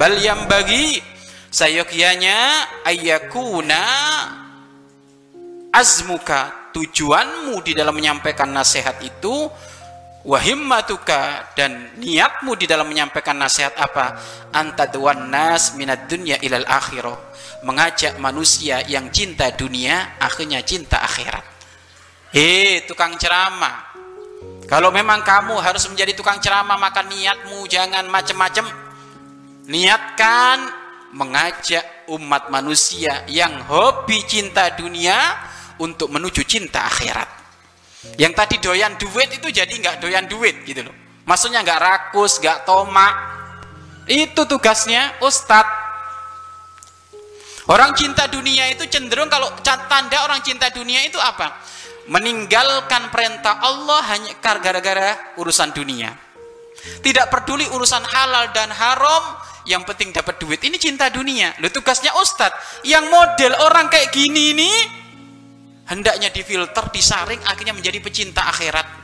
bal yang bagi sayokianya ayakuna azmuka. Tujuanmu di dalam menyampaikan nasihat itu wahimmatuka dan niatmu di dalam menyampaikan nasihat apa? Antadwan nas minat dunya ilal akhirah. Mengajak manusia yang cinta dunia akhirnya cinta akhirat. Eh tukang ceramah. Kalau memang kamu harus menjadi tukang ceramah maka niatmu jangan macam-macam niatkan mengajak umat manusia yang hobi cinta dunia untuk menuju cinta akhirat yang tadi doyan duit itu jadi nggak doyan duit gitu loh. Maksudnya nggak rakus nggak tomak. Itu tugasnya ustadz orang cinta dunia itu cenderung kalau tanda orang cinta dunia itu apa? Meninggalkan perintah Allah hanya gara-gara urusan dunia. Tidak peduli urusan halal dan haram yang penting dapat duit. Ini cinta dunia. Lo tugasnya ustadz yang model orang kayak gini ini hendaknya difilter disaring akhirnya menjadi pecinta akhirat.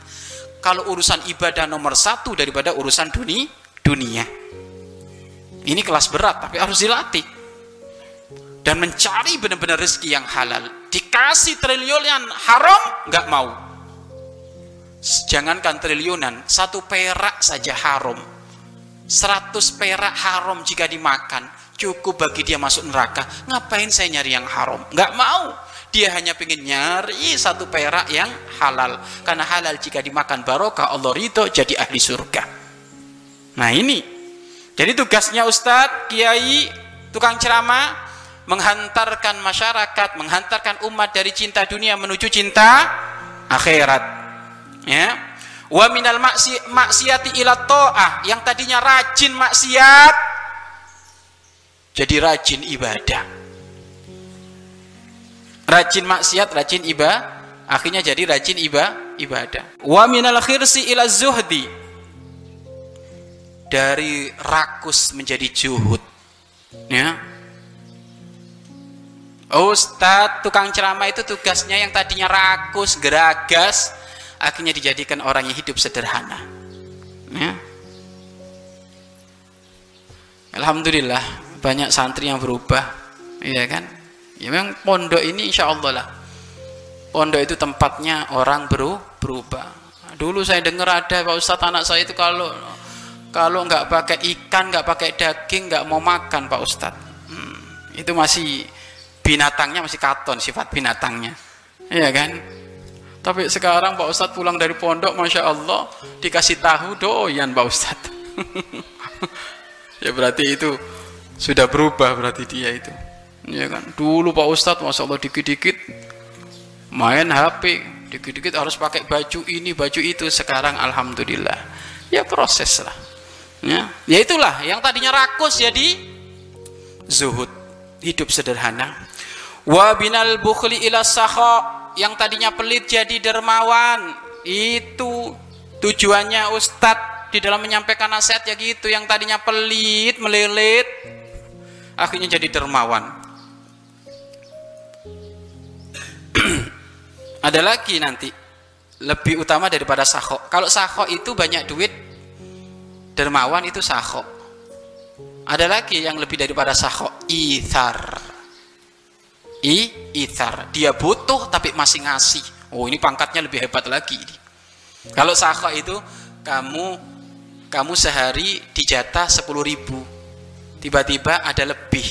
Kalau urusan ibadah nomor satu daripada urusan dunia dunia. Ini kelas berat tapi harus dilatih. Dan mencari benar-benar rezeki yang halal. Dikasih triliunan haram nggak mau. Jangankan triliunan satu perak saja haram. 100 perak haram jika dimakan. Cukup bagi dia masuk neraka. Ngapain saya nyari yang haram? Nggak mau dia hanya ingin nyari satu perak yang halal. Karena halal jika dimakan barokah Allah ridho jadi ahli surga. Nah ini. Jadi tugasnya Ustadz Kiai tukang ceramah menghantarkan masyarakat menghantarkan umat dari cinta dunia menuju cinta akhirat. Ya. Wa minal maksi, maksiati ila ta'ah. Yang tadinya rajin maksiat jadi rajin ibadah rajin maksiat rajin ibadah akhirnya jadi rajin iba, ibadah. Wa minal khirsi ila zuhdi. Dari rakus menjadi juhud ya. Ustadz tukang ceramah itu tugasnya yang tadinya rakus, geragas, akhirnya dijadikan orang yang hidup sederhana. Ya. Alhamdulillah banyak santri yang berubah. Ya kan ya memang pondok ini insya Allah lah. Pondok itu tempatnya orang beru berubah. Dulu saya dengar ada Pak Ustadz anak saya itu kalau kalau nggak pakai ikan nggak pakai daging nggak mau makan Pak Ustadz. Hmm, itu masih binatangnya masih katon sifat binatangnya. Ya kan? Tapi sekarang Pak Ustadz pulang dari pondok, Masya Allah, dikasih tahu doyan Pak Ustadz. ya berarti itu sudah berubah berarti dia itu. Ya kan? Dulu Pak Ustadz, Masya Allah dikit-dikit main HP, dikit-dikit harus pakai baju ini, baju itu. Sekarang Alhamdulillah. Ya proses lah. Ya, ya itulah yang tadinya rakus jadi zuhud, hidup sederhana. Wa binal bukhli ila sakha yang tadinya pelit jadi dermawan itu tujuannya ustadz di dalam menyampaikan nasihat ya gitu yang tadinya pelit melilit akhirnya jadi dermawan ada lagi nanti lebih utama daripada sahok kalau sahok itu banyak duit dermawan itu sahok ada lagi yang lebih daripada sahok ithar. I ithar. Dia butuh tapi masih ngasih. Oh ini pangkatnya lebih hebat lagi kalau sakho itu kamu kamu sehari dijatah 10 ribu. Tiba-tiba ada lebih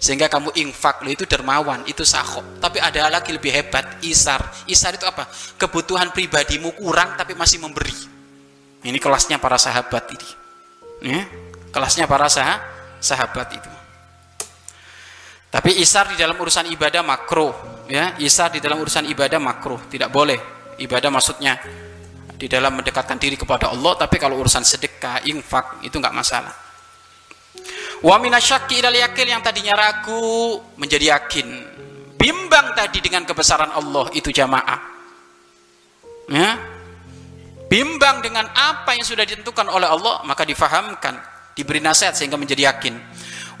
sehingga kamu infak lo itu dermawan itu sakho tapi ada lagi lebih hebat isar. Isar itu apa? Kebutuhan pribadimu kurang tapi masih memberi. Ini kelasnya para sahabat ini. Ya kelasnya para sah sahabat itu. Tapi isar di dalam urusan ibadah makro, ya. Isar di dalam urusan ibadah makro, tidak boleh. Ibadah maksudnya di dalam mendekatkan diri kepada Allah, tapi kalau urusan sedekah, infak itu nggak masalah. Wa minasyakki ilal yakin yang tadinya ragu menjadi yakin. Bimbang tadi dengan kebesaran Allah itu jamaah. Ya. Bimbang dengan apa yang sudah ditentukan oleh Allah, maka difahamkan, diberi nasihat sehingga menjadi yakin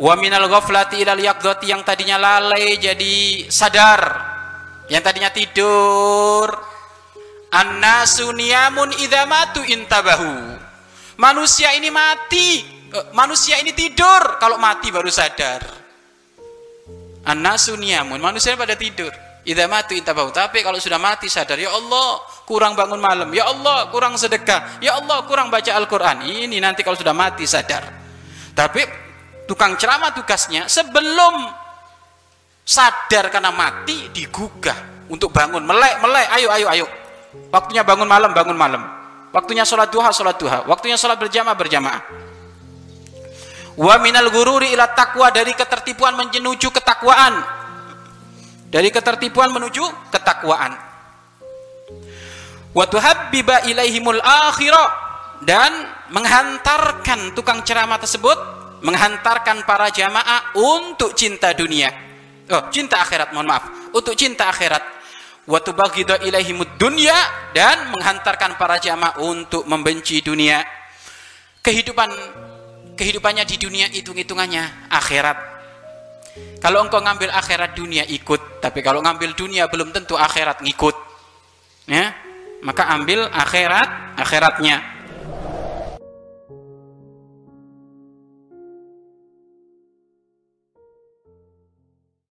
wa minal ghaflati ilal yaqdati yang tadinya lalai jadi sadar yang tadinya tidur annasu niyamun idza intabahu manusia ini mati manusia ini tidur kalau mati baru sadar. Annasu niyamun manusia pada tidur. Idza matu intabahu tapi kalau sudah mati sadar ya Allah kurang bangun malam. Ya Allah kurang sedekah. Ya Allah kurang baca Al-Qur'an. Ini nanti kalau sudah mati sadar. Tapi tukang ceramah tugasnya sebelum sadar karena mati digugah untuk bangun. Melek melek. Ayo ayo ayo. Waktunya bangun malam bangun malam. Waktunya sholat duha sholat duha. Waktunya sholat berjamaah berjamaah wa minal gururi ila takwa dari ketertipuan menuju ketakwaan. Dari ketertipuan menuju ketakwaan. Wa tuhabbiba ilaihimul akhirah dan menghantarkan tukang ceramah tersebut menghantarkan para jamaah untuk cinta dunia. Oh cinta akhirat mohon maaf. Untuk cinta akhirat. Wa tubaghidu ilaihimud dunya dan menghantarkan para jamaah untuk membenci dunia. Kehidupan kehidupannya di dunia hitung-hitungannya akhirat. Kalau engkau ngambil akhirat dunia ikut. Tapi kalau ngambil dunia belum tentu akhirat ngikut. Ya? Maka ambil akhirat akhiratnya